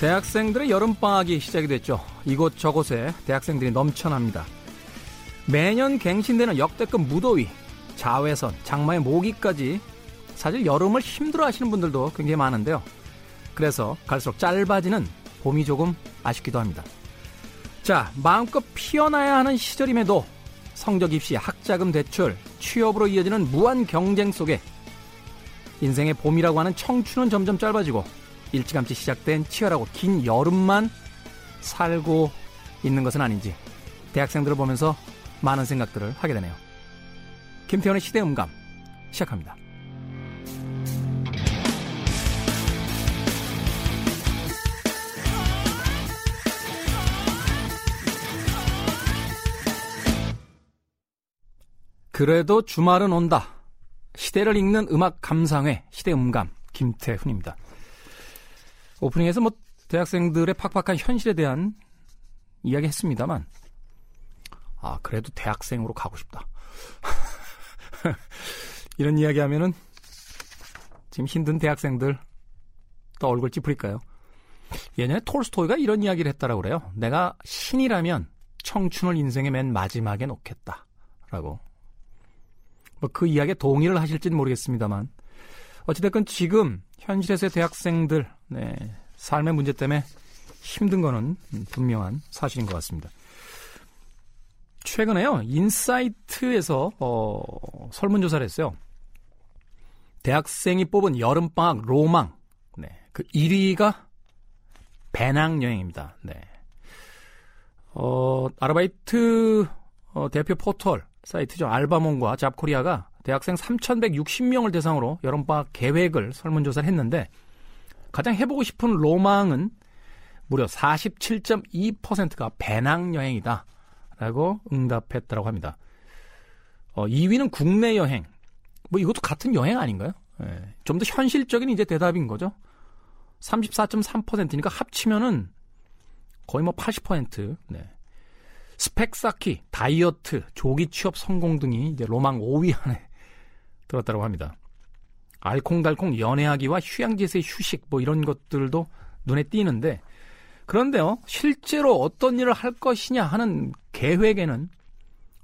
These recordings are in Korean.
대학생들의 여름방학이 시작이 됐죠. 이곳저곳에 대학생들이 넘쳐납니다. 매년 갱신되는 역대급 무더위, 자외선, 장마의 모기까지 사실 여름을 힘들어 하시는 분들도 굉장히 많은데요. 그래서 갈수록 짧아지는 봄이 조금 아쉽기도 합니다. 자, 마음껏 피어나야 하는 시절임에도 성적 입시, 학자금 대출, 취업으로 이어지는 무한 경쟁 속에 인생의 봄이라고 하는 청춘은 점점 짧아지고 일찌감치 시작된 치열하고 긴 여름만 살고 있는 것은 아닌지 대학생들을 보면서 많은 생각들을 하게 되네요. 김태현의 시대음감 시작합니다. 그래도 주말은 온다. 시대를 읽는 음악 감상회 시대음감 김태훈입니다. 오프닝에서 뭐 대학생들의 팍팍한 현실에 대한 이야기 했습니다만 아 그래도 대학생으로 가고 싶다. 이런 이야기 하면은 지금 힘든 대학생들 또 얼굴 찌푸릴까요? 예전에 톨스토이가 이런 이야기를 했다라고 그래요. 내가 신이라면 청춘을 인생의 맨 마지막에 놓겠다. 라고. 뭐 그 이야기에 동의를 하실지는 모르겠습니다만 어찌됐건 지금 현실에서의 대학생들 네, 삶의 문제 때문에 힘든 거는 분명한 사실인 것 같습니다. 최근에요 인사이트에서 어, 설문조사를 했어요. 대학생이 뽑은 여름방학 로망 네, 그 1위가 배낭여행입니다. 네. 어, 아르바이트 어, 대표 포털 사이트죠. 알바몬과 잡코리아가 대학생 3,160명을 대상으로 여름방학 계획을 설문조사를 했는데 가장 해보고 싶은 로망은 무려 47.2%가 배낭여행이다. 라고 응답했다고 합니다. 어, 2위는 국내 여행. 뭐 이것도 같은 여행 아닌가요? 예, 좀더 현실적인 이제 대답인 거죠. 34.3%니까 합치면은 거의 뭐 80%. 네. 스펙 쌓기, 다이어트, 조기 취업 성공 등이 이제 로망 5위 안에 들었다고 합니다. 알콩달콩 연애하기와 휴양지에서의 휴식 뭐 이런 것들도 눈에 띄는데 그런데요 실제로 어떤 일을 할 것이냐 하는 계획에는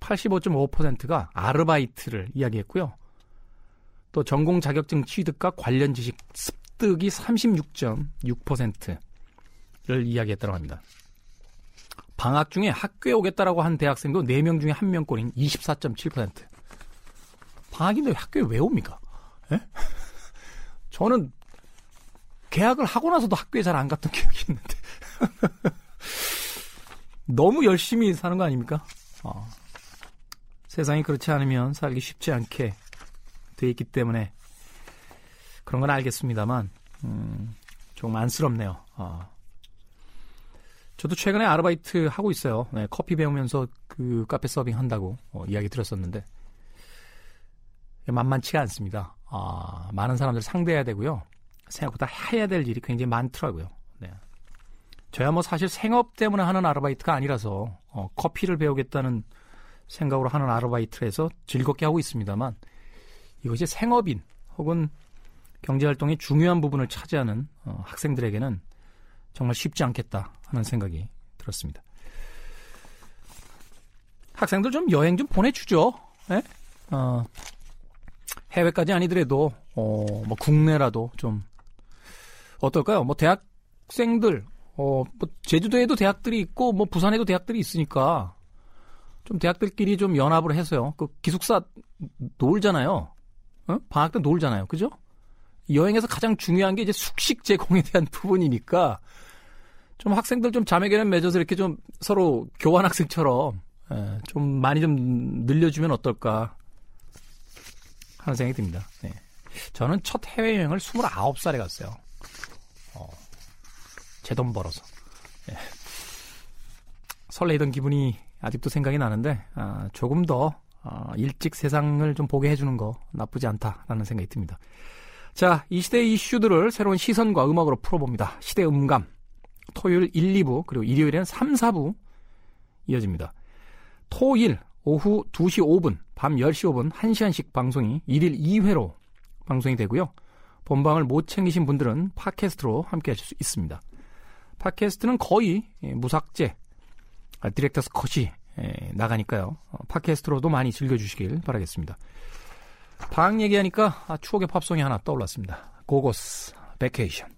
85.5%가 아르바이트를 이야기했고요. 또 전공 자격증 취득과 관련 지식 습득이 36.6%를 이야기했다고 합니다. 방학 중에 학교에 오겠다라고 한 대학생도 4명 중에 1명꼴인 24.7%. 방학인데 학교에 왜 옵니까? 예? 저는 계약을 하고 나서도 학교에 잘 안 갔던 기억이 있는데. 너무 열심히 사는 거 아닙니까? 어. 세상이 그렇지 않으면 살기 쉽지 않게 돼 있기 때문에 그런 건 알겠습니다만, 음, 조금 안쓰럽네요. 어. 저도 최근에 아르바이트 하고 있어요. 네, 커피 배우면서 그 카페 서빙 한다고 어, 이야기 들었었는데 만만치가 않습니다. 아, 많은 사람들 상대해야 되고요. 생각보다 해야 될 일이 굉장히 많더라고요. 네. 저야 뭐 사실 생업 때문에 하는 아르바이트가 아니라서 어, 커피를 배우겠다는 생각으로 하는 아르바이트에서 즐겁게 하고 있습니다만 이것이 생업인 혹은 경제활동의 중요한 부분을 차지하는 어, 학생들에게는 정말 쉽지 않겠다 하는 생각이 들었습니다. 학생들 좀 여행 좀 보내주죠. 네? 어, 해외까지 아니더라도 어, 뭐 국내라도 좀 어떨까요? 뭐 대학생들 어, 뭐 제주도에도 대학들이 있고 뭐 부산에도 대학들이 있으니까 좀 대학들끼리 좀 연합을 해서요. 그 기숙사 놀잖아요. 어? 방학 때 놀잖아요. 그죠? 여행에서 가장 중요한 게 이제 숙식 제공에 대한 부분이니까 좀 학생들 좀 자매결연 맺어서 이렇게 좀 서로 교환 학생처럼 예, 좀 많이 좀 늘려주면 어떨까 하는 생각이 듭니다. 네. 저는 첫 해외여행을 29살에 갔어요. 어, 제 돈 벌어서. 네. 설레이던 기분이 아직도 생각이 나는데 아, 조금 더 아, 일찍 세상을 좀 보게 해주는 거 나쁘지 않다라는 생각이 듭니다. 자, 이 시대의 이슈들을 새로운 시선과 음악으로 풀어봅니다. 시대 음감. 토요일 1, 2부 그리고 일요일에는 3, 4부 이어집니다. 토일 오후 2시 5분, 밤 10시 5분 1시간씩 방송이 1일 2회로 방송이 되고요. 본방을 못 챙기신 분들은 팟캐스트로 함께 하실 수 있습니다. 팟캐스트는 거의 예, 무삭제, 아, 디렉터스 컷이 예, 나가니까요. 어, 팟캐스트로도 많이 즐겨주시길 바라겠습니다. 방 얘기하니까 아, 추억의 팝송이 하나 떠올랐습니다. 고고스 베케이션.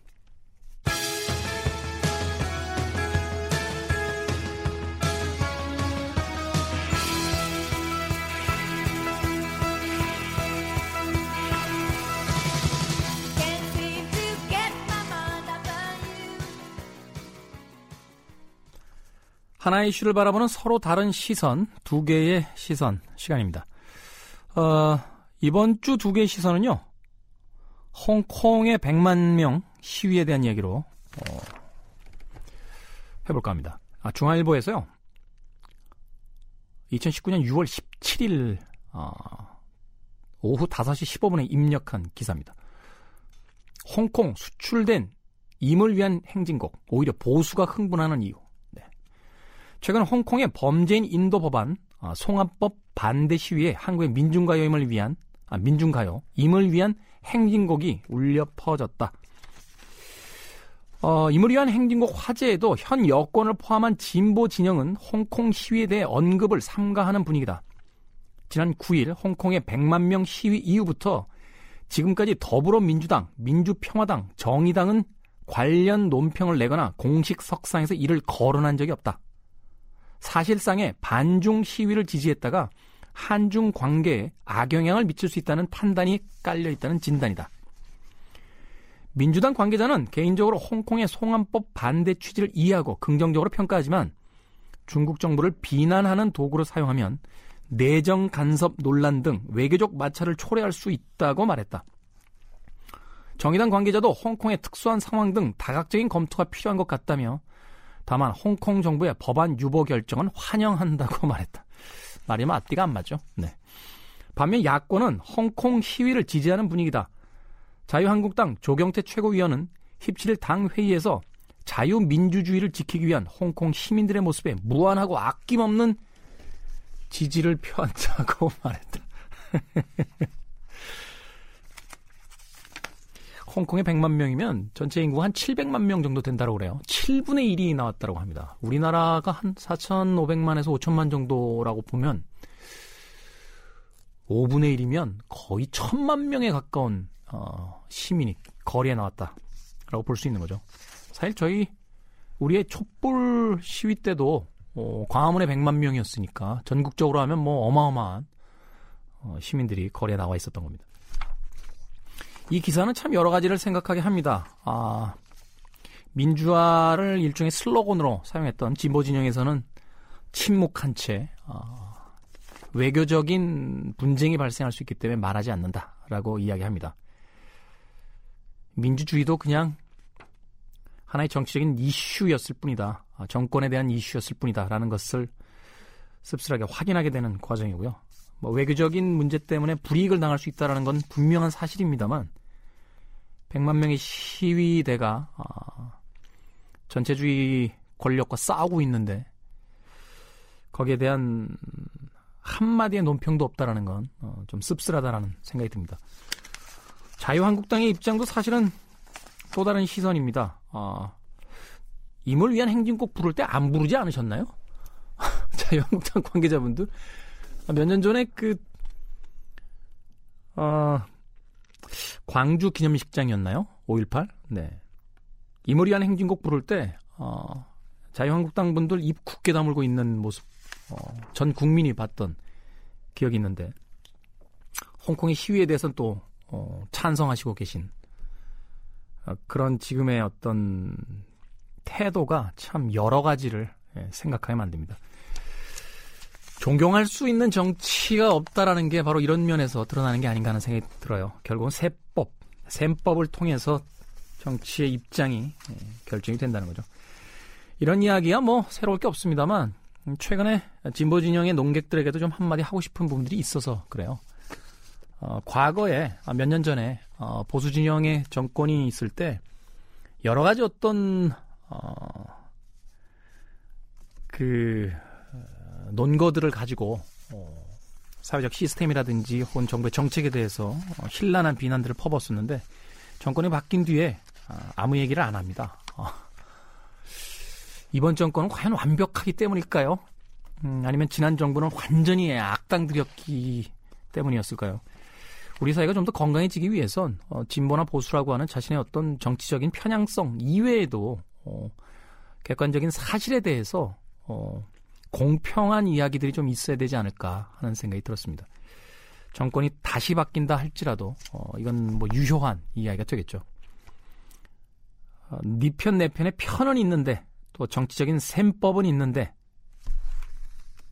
하나의 이슈를 바라보는 서로 다른 시선, 두 개의 시선 시간입니다. 어, 이번 주 두 개의 시선은요, 홍콩의 100만 명 시위에 대한 이야기로 어, 해볼까 합니다. 아, 중앙일보에서요, 2019년 6월 17일 어, 오후 5시 15분에 입력한 기사입니다. 홍콩 수출된 임을 위한 행진곡, 오히려 보수가 흥분하는 이유. 최근 홍콩의 범죄인 인도 법안 아, 송합법 반대 시위에 한국의 민중가요임을 위한 아, 민중가요 임을 위한 행진곡이 울려 퍼졌다. 어, 임을 위한 행진곡 화제에도 현 여권을 포함한 진보 진영은 홍콩 시위에 대해 언급을 삼가하는 분위기다. 지난 9일 홍콩의 100만 명 시위 이후부터 지금까지 더불어민주당, 민주평화당, 정의당은 관련 논평을 내거나 공식 석상에서 이를 거론한 적이 없다. 사실상의 반중 시위를 지지했다가 한중 관계에 악영향을 미칠 수 있다는 판단이 깔려 있다는 진단이다. 민주당 관계자는 개인적으로 홍콩의 송환법 반대 취지를 이해하고 긍정적으로 평가하지만 중국 정부를 비난하는 도구로 사용하면 내정 간섭 논란 등 외교적 마찰을 초래할 수 있다고 말했다. 정의당 관계자도 홍콩의 특수한 상황 등 다각적인 검토가 필요한 것 같다며 다만 홍콩 정부의 법안 유보 결정은 환영한다고 말했다. 말이 앞뒤가 안 맞죠. 네. 반면 야권은 홍콩 시위를 지지하는 분위기다. 자유한국당 조경태 최고위원은 17일 당 회의에서 자유민주주의를 지키기 위한 홍콩 시민들의 모습에 무한하고 아낌없는 지지를 표한다고 말했다. 홍콩에 100만 명이면 전체 인구가 한 700만 명 정도 된다고 그래요. 7분의 1이 나왔다고 합니다. 우리나라가 한 4,500만에서 5천만 정도라고 보면 5분의 1이면 거의 1천만 명에 가까운 어, 시민이 거리에 나왔다라고 볼 수 있는 거죠. 사실 저희 우리의 촛불 시위 때도 어, 광화문에 100만 명이었으니까 전국적으로 하면 뭐 어마어마한 어, 시민들이 거리에 나와 있었던 겁니다. 이 기사는 참 여러 가지를 생각하게 합니다. 아, 민주화를 일종의 슬로건으로 사용했던 진보 진영에서는 침묵한 채 아, 외교적인 분쟁이 발생할 수 있기 때문에 말하지 않는다라고 이야기합니다. 민주주의도 그냥 하나의 정치적인 이슈였을 뿐이다. 아, 정권에 대한 이슈였을 뿐이다라는 것을 씁쓸하게 확인하게 되는 과정이고요. 뭐 외교적인 문제 때문에 불이익을 당할 수 있다는 건 분명한 사실입니다만 100만 명의 시위대가 어, 전체주의 권력과 싸우고 있는데 거기에 대한 한마디의 논평도 없다라는 건좀 어, 씁쓸하다라는 생각이 듭니다. 자유한국당의 입장도 사실은 또 다른 시선입니다. 어, 임을 위한 행진곡 부를 때 안 부르지 않으셨나요? 자유한국당 관계자분들 몇 년 전에 그 어, 광주 기념식장이었나요? 5.18? 네. 이모리안 행진곡 부를 때, 어, 자유한국당 분들 입 굳게 다물고 있는 모습, 어, 전 국민이 봤던 기억이 있는데, 홍콩의 시위에 대해서는 또, 어, 찬성하시고 계신, 어, 그런 지금의 어떤 태도가 참 여러 가지를 예, 생각하게 만듭니다. 존경할 수 있는 정치가 없다라는 게 바로 이런 면에서 드러나는 게 아닌가 하는 생각이 들어요. 결국은 세법, 셈법을 통해서 정치의 입장이 예, 결정이 된다는 거죠. 이런 이야기야 뭐 새로울 게 없습니다만 최근에 진보 진영의 농객들에게도 좀 한마디 하고 싶은 부분들이 있어서 그래요. 어, 과거에 아, 몇년 전에 어, 보수 진영의 정권이 있을 때 여러 가지 어떤 어, 그 논거들을 가지고 어, 사회적 시스템이라든지 혹은 정부의 정책에 대해서 어, 신란한 비난들을 퍼붓었는데 정권이 바뀐 뒤에 아, 아무 얘기를 안 합니다. 어, 이번 정권은 과연 완벽하기 때문일까요? 음, 아니면 지난 정부는 완전히 악당들이었기 때문이었을까요? 우리 사회가 좀 더 건강해지기 위해선 어, 진보나 보수라고 하는 자신의 어떤 정치적인 편향성 이외에도 어, 객관적인 사실에 대해서 어, 공평한 이야기들이 좀 있어야 되지 않을까 하는 생각이 들었습니다. 정권이 다시 바뀐다 할지라도 어, 이건 뭐 유효한 이야기가 되겠죠. 어, 네편 내 편에 편은 있는데 또 정치적인 셈법은 있는데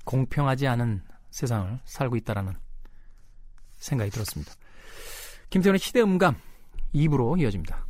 공평하지 않은 세상을 살고 있다라는 생각이 들었습니다. 김태훈의 시대음감 2부로 이어집니다.